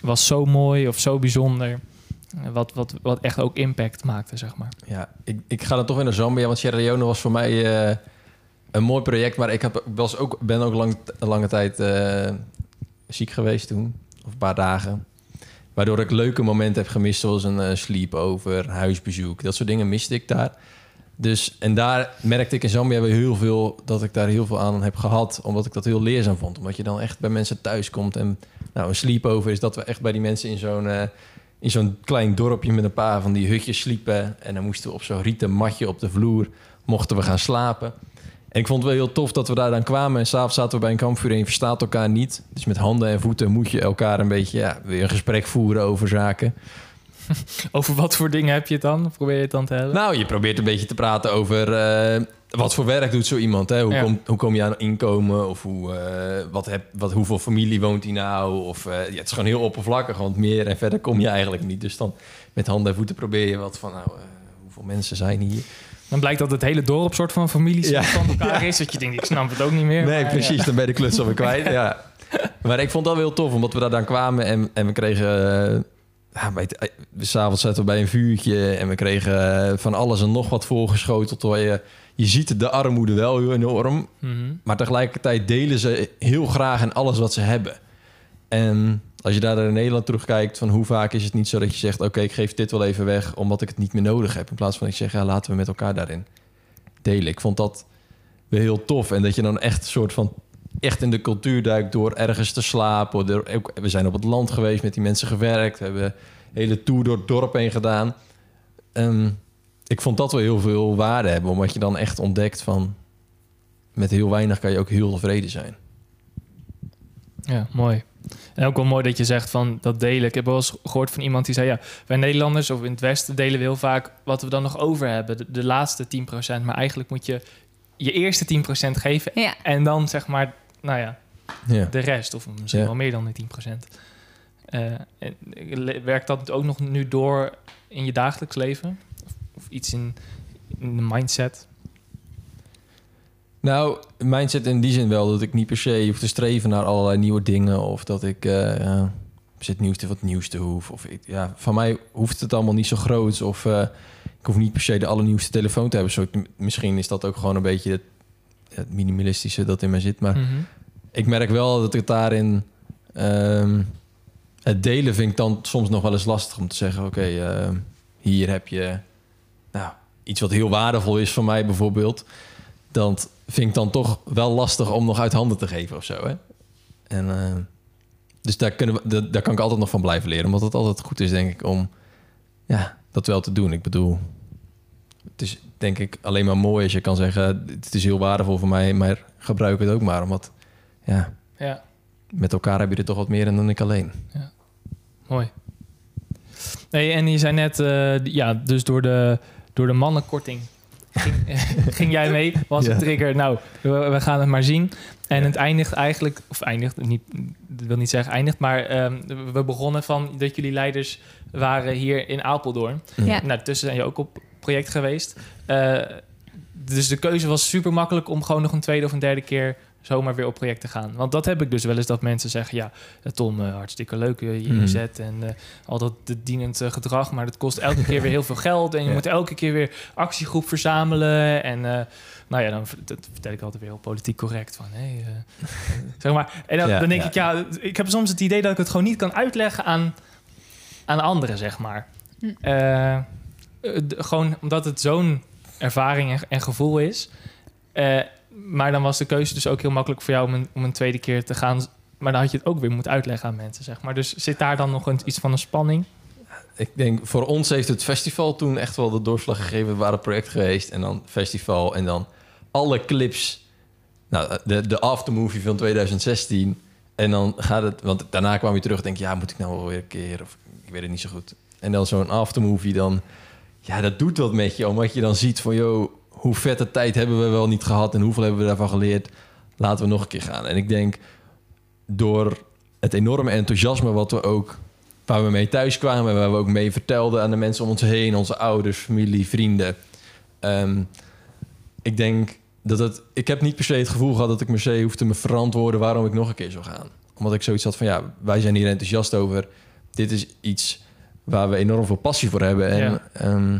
was zo mooi of zo bijzonder, eh, wat, wat, wat echt ook impact maakte, zeg maar. Ja, ik, ik ga dan toch weer naar Zambia, want Sierra Leone was voor mij eh, een mooi project. Maar ik heb, was ook, ben ook lang, lange tijd eh, ziek geweest toen, of een paar dagen. Waardoor ik leuke momenten heb gemist, zoals een eh, sleepover, huisbezoek. Dat soort dingen miste ik daar. Dus, en daar merkte ik in Zambia weer heel veel, dat ik daar heel veel aan heb gehad. Omdat ik dat heel leerzaam vond. Omdat je dan echt bij mensen thuis komt. En nou, een sleepover is dat we echt bij die mensen in zo'n... eh, in zo'n klein dorpje met een paar van die hutjes sliepen. En dan moesten we op zo'n rieten matje op de vloer, mochten we gaan slapen. En ik vond het wel heel tof dat we daar dan kwamen. En s'avonds zaten we bij een kampvuur en je verstaat elkaar niet. Dus met handen en voeten moet je elkaar een beetje ja, weer een gesprek voeren over zaken. Over wat voor dingen heb je het dan? Probeer je het dan te hebben? Nou, je probeert een beetje te praten over eh, wat voor werk doet zo iemand. Hè? Hoe, Ja. kom, hoe kom je aan inkomen? Of hoe, eh, wat heb, wat, hoeveel familie woont hij nou? Of, eh, ja, het is gewoon heel oppervlakkig, want meer en verder kom je eigenlijk niet. Dus dan met handen en voeten probeer je wat van, nou, hoeveel mensen zijn hier? Dan blijkt dat het hele dorp soort van familie Ja. van elkaar is. Dat je denkt, ik snap het ook niet meer. Nee, maar, precies. ja. Dan ben je de kluts alweer kwijt. Ja. Maar ik vond dat wel heel tof, omdat we daar dan kwamen en, en we kregen... eh, ja, het, eh, we s'avonds zaten we bij een vuurtje en we kregen eh, van alles en nog wat voorgeschoteld. Terwijl je, je ziet de armoede wel heel enorm, Mhm. maar tegelijkertijd delen ze heel graag in alles wat ze hebben. En als je daar naar Nederland terugkijkt, van hoe vaak is het niet zo dat je zegt... oké, ik geef dit wel even weg, omdat ik het niet meer nodig heb. In plaats van je zegt, ja, laten we met elkaar daarin delen. Ik vond dat wel heel tof. En dat je dan echt een soort van... echt in de cultuur duikt door ergens te slapen. We zijn op het land geweest, met die mensen gewerkt. We hebben hele tour door het dorp heen gedaan. Ehm, ik vond dat wel heel veel waarde hebben. Omdat je dan echt ontdekt van... met heel weinig kan je ook heel tevreden zijn. Ja, mooi. En ook wel mooi dat je zegt van dat delen. Ik heb wel eens gehoord van iemand die zei... ja, wij Nederlanders of in het Westen delen we heel vaak... wat we dan nog over hebben, de, de laatste 10%. Maar eigenlijk moet je je eerste 10% geven... Ja. en dan zeg maar, nou ja, Ja. de rest. Of misschien Ja. wel meer dan die 10%. Eh, werkt dat ook nog nu door in je dagelijks leven? Of, of iets in, in de mindset? Nou, mindset in die zin wel dat ik niet per se hoef te streven naar allerlei nieuwe dingen of dat ik ja, het nieuwste wat nieuwste hoef. Of ik, ja, van mij hoeft het allemaal niet zo groot of eh, ik hoef niet per se de allernieuwste telefoon te hebben. Zo, misschien is dat ook gewoon een beetje het, het minimalistische dat in mij zit. Maar Mhm. ik merk wel dat ik daarin ehm, het delen vind ik dan soms nog wel eens lastig om te zeggen: oké, ehm, hier heb je nou, iets wat heel waardevol is voor mij bijvoorbeeld. Dat vind ik dan toch wel lastig om nog uit handen te geven of zo. Hè? En, ehm, dus daar, kunnen we, da- daar kan ik altijd nog van blijven leren. Omdat het altijd goed is, denk ik, om ja, dat wel te doen. Ik bedoel, het is denk ik alleen maar mooi als je kan zeggen: het is heel waardevol voor mij, maar gebruik het ook maar. Omdat ja, Ja, met elkaar heb je er toch wat meer in dan ik alleen. mooi. Nee, en je zei net, eh, ja, dus door de, door de mannenkorting ging, ging jij mee. Was Ja. een trigger. Nou, we, we gaan het maar zien. En Ja. het eindigt eigenlijk, of eindigt, niet, dat wil niet zeggen eindigt, maar ehm, we begonnen van dat jullie leiders waren hier in Apeldoorn. Ja. Nou, tussen zijn je ook op project geweest. Eh, dus de keuze was super makkelijk om gewoon nog een tweede of een derde keer zomaar weer op project te gaan. Want dat heb ik dus wel eens dat mensen zeggen: Ja, eh, Tom, eh, hartstikke leuk eh, je Mhm. inzet en eh, al dat de dienend gedrag, maar dat kost elke keer weer heel veel geld en je Ja. moet elke keer weer actiegroep verzamelen. En eh, nou ja, dan dat vertel ik altijd weer heel politiek correct van: hey, eh, zeg maar. En dan, Ja, dan denk ja. ik: Ja, ik heb soms het idee dat ik het gewoon niet kan uitleggen aan, aan anderen, zeg maar. Hm. Gewoon omdat het zo'n ervaring en, en gevoel is. Maar dan was de keuze dus ook heel makkelijk voor jou om een, om een tweede keer te gaan. Maar dan had je het ook weer moeten uitleggen aan mensen, zeg maar. Dus zit daar dan nog iets van een spanning? Ik denk, voor ons heeft het festival toen echt wel de doorslag gegeven. We waren project geweest en dan festival en dan alle clips. Nou, de, de aftermovie van 2016. En dan gaat het, want daarna kwam je terug en denk je, ja, moet ik nou wel weer een keer? Of ik weet het niet zo goed. En dan zo'n aftermovie dan, ja, dat doet wat met je. Omdat je dan ziet van, joh, hoe vette tijd hebben we wel niet gehad en hoeveel hebben we daarvan geleerd. Laten we nog een keer gaan. En ik denk, door het enorme enthousiasme wat we ook waar we mee thuis kwamen en waar we ook mee vertelden aan de mensen om ons heen, onze ouders, familie, vrienden. Ehm, ik denk dat het. Ik heb niet per se het gevoel gehad dat ik per se hoef te me verantwoorden waarom ik nog een keer zou gaan. Omdat ik zoiets had van ja, wij zijn hier enthousiast over. Dit is iets waar we enorm veel passie voor hebben. En Ja. ehm,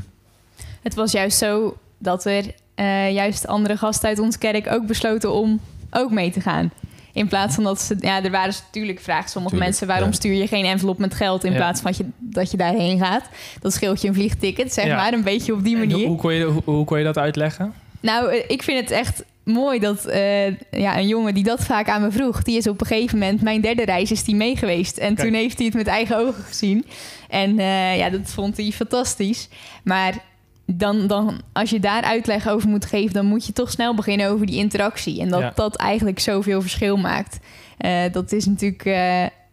Het was juist zo dat er eh, juist andere gasten uit onze kerk ook besloten om ook mee te gaan. In plaats van dat ze... Ja, er waren natuurlijk vragen sommige Tuurlijk, mensen... waarom ja. stuur je geen envelop met geld in Ja. plaats van dat je, dat je daarheen gaat? Dat scheelt je een vliegticket, zeg Ja. maar. Een beetje op die manier. hoe, hoe, kon je, hoe, hoe kon je dat uitleggen? Nou, eh, ik vind het echt mooi dat uh, ja, een jongen die dat vaak aan me vroeg, die is op een gegeven moment, mijn derde reis, is die mee geweest. En toen heeft hij het met eigen ogen gezien. En uh, ja, dat vond hij fantastisch. Maar dan, dan, als je daar uitleg over moet geven, dan moet je toch snel beginnen over die interactie. En dat dat eigenlijk zoveel verschil maakt. Uh, dat is natuurlijk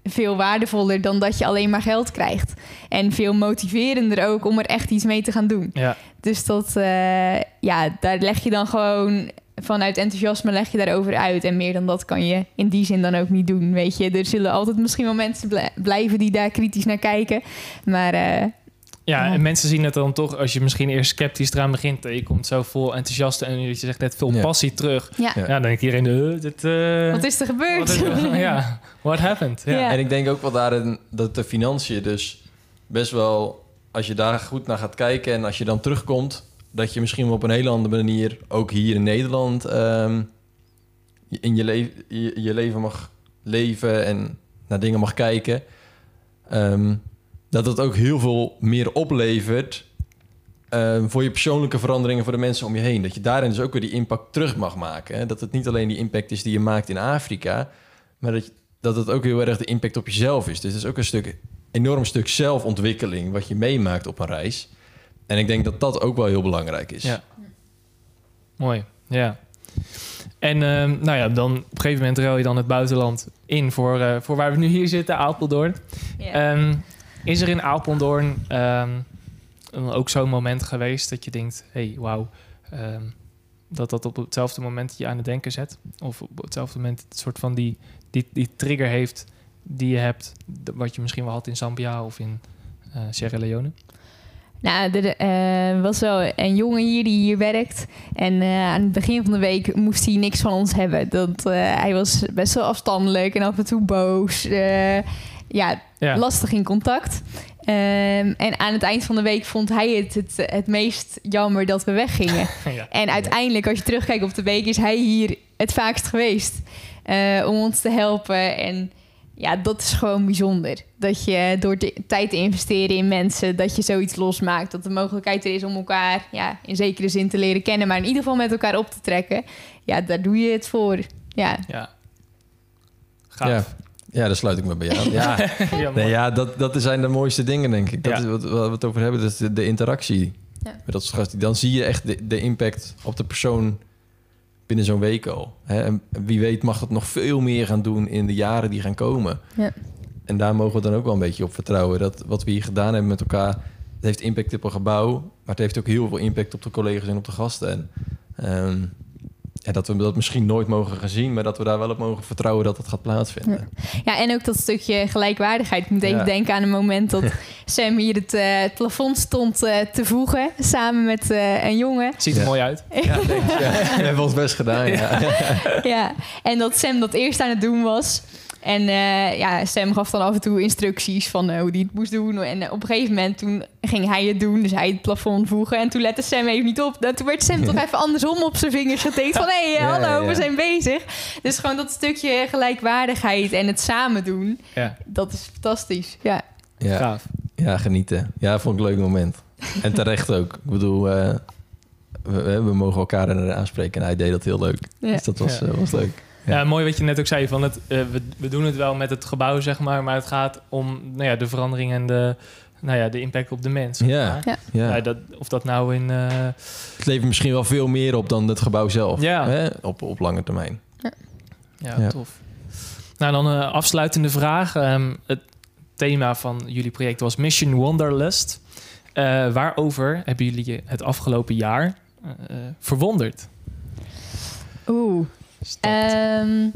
veel waardevoller dan dat je alleen maar geld krijgt. En veel motiverender ook om er echt iets mee te gaan doen. Ja. Dus dat, uh, ja, daar leg je dan gewoon vanuit enthousiasme leg je daarover uit. En meer dan dat kan je in die zin dan ook niet doen. Weet je, er zullen altijd misschien wel mensen blijven die daar kritisch naar kijken. Maar. Ja, en mensen zien het dan toch, als je misschien eerst sceptisch eraan begint, je komt zo vol enthousiast en je zegt net veel passie terug. Ja. ja, dan denk iedereen, uh, dit, uh, wat is er gebeurd? Is, ja, what happened? Ja. En ik denk ook wel daarin dat de financiën dus best wel, als je daar goed naar gaat kijken en als je dan terugkomt, dat je misschien op een hele andere manier, ook hier in Nederland, um, in je, le je, je, leven mag leven en naar dingen mag kijken. Um, dat het ook heel veel meer oplevert um, voor je persoonlijke veranderingen voor de mensen om je heen. Dat je daarin dus ook weer die impact terug mag maken. Hè? Dat het niet alleen die impact is die je maakt in Afrika, maar dat, dat het ook heel erg de impact op jezelf is. Dus het is ook een stuk, enorm stuk zelfontwikkeling wat je meemaakt op een reis. En ik denk dat dat ook wel heel belangrijk is. Ja. Mooi, ja. En um, nou ja, dan op een gegeven moment ruil je dan het buitenland in voor, uh, voor waar we nu hier zitten, Apeldoorn. Ja. Um, is er in Apeldoorn um, ook zo'n moment geweest dat je denkt: hey, wauw, dat dat op hetzelfde moment je aan het denken zet? Of op hetzelfde moment het soort van die, die, die trigger heeft die je hebt, wat je misschien wel had in Zambia of in uh, Sierra Leone? Nou, er uh, was wel een jongen hier die hier werkt. En uh, aan het begin van de week moest hij niks van ons hebben. Dat, uh, hij was best wel afstandelijk en af en toe boos. Ja, ja, lastig in contact. Um, en aan het eind van de week vond hij het het, het meest jammer dat we weggingen. ja. En uiteindelijk, als je terugkijkt op de week, is hij hier het vaakst geweest. om ons te helpen en ja, dat is gewoon bijzonder. Dat je door de tijd te investeren in mensen, dat je zoiets losmaakt. Dat de mogelijkheid er is om elkaar ja, in zekere zin te leren kennen, maar in ieder geval met elkaar op te trekken. Ja, daar doe je het voor. Ja. Ja. Gaaf. Ja. Ja, daar sluit ik me bij aan. Ja, ja, nee, ja dat, dat zijn de mooiste dingen, denk ik. Dat is wat, wat we het over hebben, dat is de, de interactie. Ja. Met dat soort Dan zie je echt de, de impact op de persoon binnen zo'n week al. Hè? En wie weet mag het nog veel meer gaan doen in de jaren die gaan komen. Ja. En daar mogen we dan ook wel een beetje op vertrouwen. Dat wat we hier gedaan hebben met elkaar, het heeft impact op een gebouw, maar het heeft ook heel veel impact op de collega's en op de gasten. En, um, ja, dat we dat misschien nooit mogen gaan zien, maar dat we daar wel op mogen vertrouwen dat het gaat plaatsvinden. Ja, en ook dat stukje gelijkwaardigheid. Ik moet even denken aan een moment dat Sam hier het, uh, het plafond stond uh, te voegen, samen met uh, een jongen. Ziet er mooi uit. Ja, denk ik, ja. We hebben ons best gedaan, ja. ja. en dat Sam dat eerst aan het doen was. En uh, ja, Sam gaf dan af en toe instructies van uh, hoe hij het moest doen. En uh, op een gegeven moment toen ging hij het doen. Dus hij het plafond voegen. En toen lette Sam even niet op. En toen werd Sam toch even andersom op zijn vingers getikt. Van hé, hey, hallo, ja, ja. we zijn bezig. Dus gewoon dat stukje gelijkwaardigheid en het samen doen. Dat is fantastisch. Ja. Ja. Gaaf. Ja, genieten. Ja, vond ik een leuk moment. En terecht ook. Ik bedoel, we, we, mogen elkaar aanspreken. En hij deed dat heel leuk. Dus dat was, was leuk. Ja. mooi wat je net ook zei. Van het, uh, we, we, doen het wel met het gebouw, zeg maar. Maar het gaat om nou ja, de verandering en de, nou ja, de impact op de mens. Ja. ja. ja. dat, of dat nou in... Uh... Het levert misschien wel veel meer op dan het gebouw zelf. Ja. Hè? Op, op lange termijn. Ja, ja, tof. Nou, dan een uh, afsluitende vraag. Um, het thema van jullie project was Mission Wanderlust. waarover hebben jullie je het afgelopen jaar verwonderd? Oeh. Um...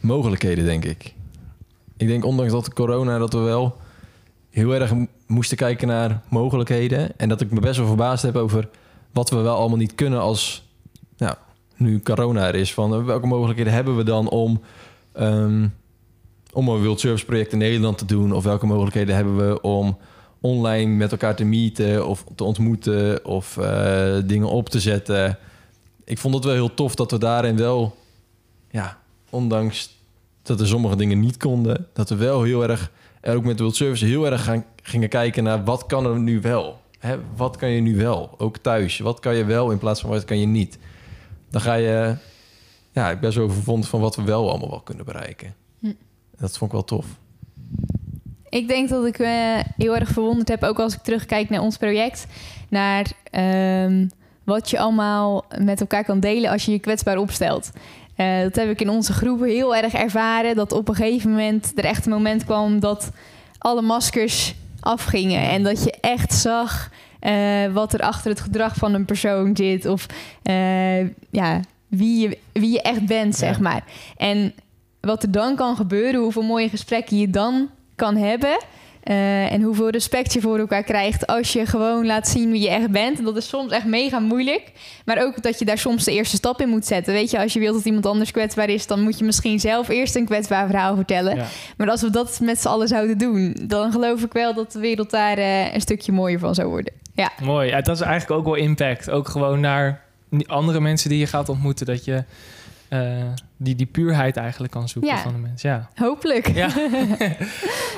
Mogelijkheden, denk ik. Ik denk ondanks dat corona dat we wel heel erg moesten kijken naar mogelijkheden. En dat ik me best wel verbaasd heb over wat we wel allemaal niet kunnen als nou, nu corona er is. Van welke mogelijkheden hebben we dan om, um, om een World Service project in Nederland te doen? Of welke mogelijkheden hebben we om online met elkaar te meeten of te ontmoeten of uh, dingen op te zetten? Ik vond het wel heel tof dat we daarin wel ja, ondanks dat er sommige dingen niet konden, dat we wel heel erg, en ook met de World Service, heel erg gaan, gingen kijken naar wat kan er nu wel? Hè? Wat kan je nu wel? Ook thuis. Wat kan je wel in plaats van wat kan je niet? Dan ga je ja, ik ben zo verwonderd van wat we wel allemaal wel kunnen bereiken. Hm. Dat vond ik wel tof. Ik denk dat ik me heel erg verwonderd heb, ook als ik terugkijk naar ons project, naar ehm, wat je allemaal met elkaar kan delen als je je kwetsbaar opstelt. Eh, dat heb ik in onze groepen heel erg ervaren, dat op een gegeven moment er echt een moment kwam dat alle maskers afgingen en dat je echt zag eh, wat er achter het gedrag van een persoon zit of eh, ja, wie, je, wie je echt bent, zeg maar. En wat er dan kan gebeuren, hoeveel mooie gesprekken je dan kan hebben. Eh, en hoeveel respect je voor elkaar krijgt als je gewoon laat zien wie je echt bent. En dat is soms echt mega moeilijk. Maar ook dat je daar soms de eerste stap in moet zetten. Weet je, als je wilt dat iemand anders kwetsbaar is, dan moet je misschien zelf eerst een kwetsbaar verhaal vertellen. Ja. Maar als we dat met z'n allen zouden doen, dan geloof ik wel dat de wereld daar eh, een stukje mooier van zou worden. Ja, Mooi. Ja, dat is eigenlijk ook wel impact. Ook gewoon naar andere mensen die je gaat ontmoeten. Dat je eh, die, die puurheid eigenlijk kan zoeken Ja. van de mensen. Ja. hopelijk. Ja.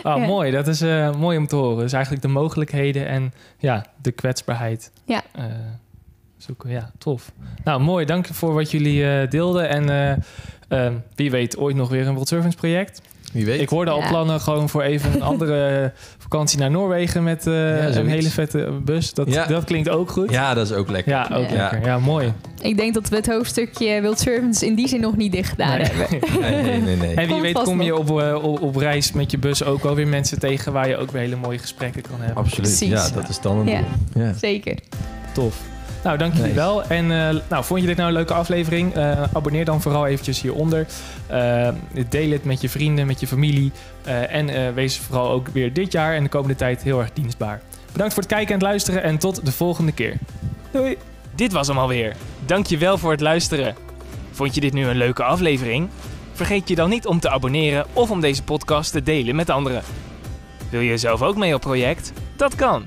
oh, Ja. Mooi. Dat is eh, mooi om te horen. Dus eigenlijk de mogelijkheden en ja, de kwetsbaarheid Ja. eh, zoeken. Ja, tof. Nou, mooi. Dank voor wat jullie deelden. En wie weet ooit nog weer een World Servants project. Wie weet. Ik hoorde al Ja. plannen gewoon voor even een andere vakantie naar Noorwegen met eh, Ja, een hele vette bus. Dat, Ja. dat klinkt ook goed. Ja, dat is ook lekker. Ja, ook Ja. lekker. Ja, mooi. Ik denk dat we het hoofdstukje Wild Servants in die zin nog niet dicht gedaan Nee. hebben. Nee, nee, nee. nee. En wie Komt weet kom je op, eh, op, op reis met je bus ook wel weer mensen tegen waar je ook weer hele mooie gesprekken kan hebben. Absoluut. Precies. Ja, dat is dan een Ja. doel. Ja. Zeker. Tof. Nou, dank jullie Nice. wel. En eh, nou, vond je dit nou een leuke aflevering? Eh, abonneer dan vooral eventjes hieronder. Eh, deel het met je vrienden, met je familie. Eh, en eh, wees vooral ook weer dit jaar en de komende tijd heel erg dienstbaar. Bedankt voor het kijken en het luisteren en tot de volgende keer. Doei! Dit was hem alweer. Dank je wel voor het luisteren. Vond je dit nu een leuke aflevering? Vergeet je dan niet om te abonneren of om deze podcast te delen met anderen. Wil je zelf ook mee op project? Dat kan.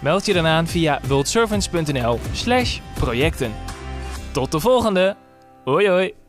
Meld je dan aan via worldservants.nl slash projecten. Tot de volgende. Hoi hoi.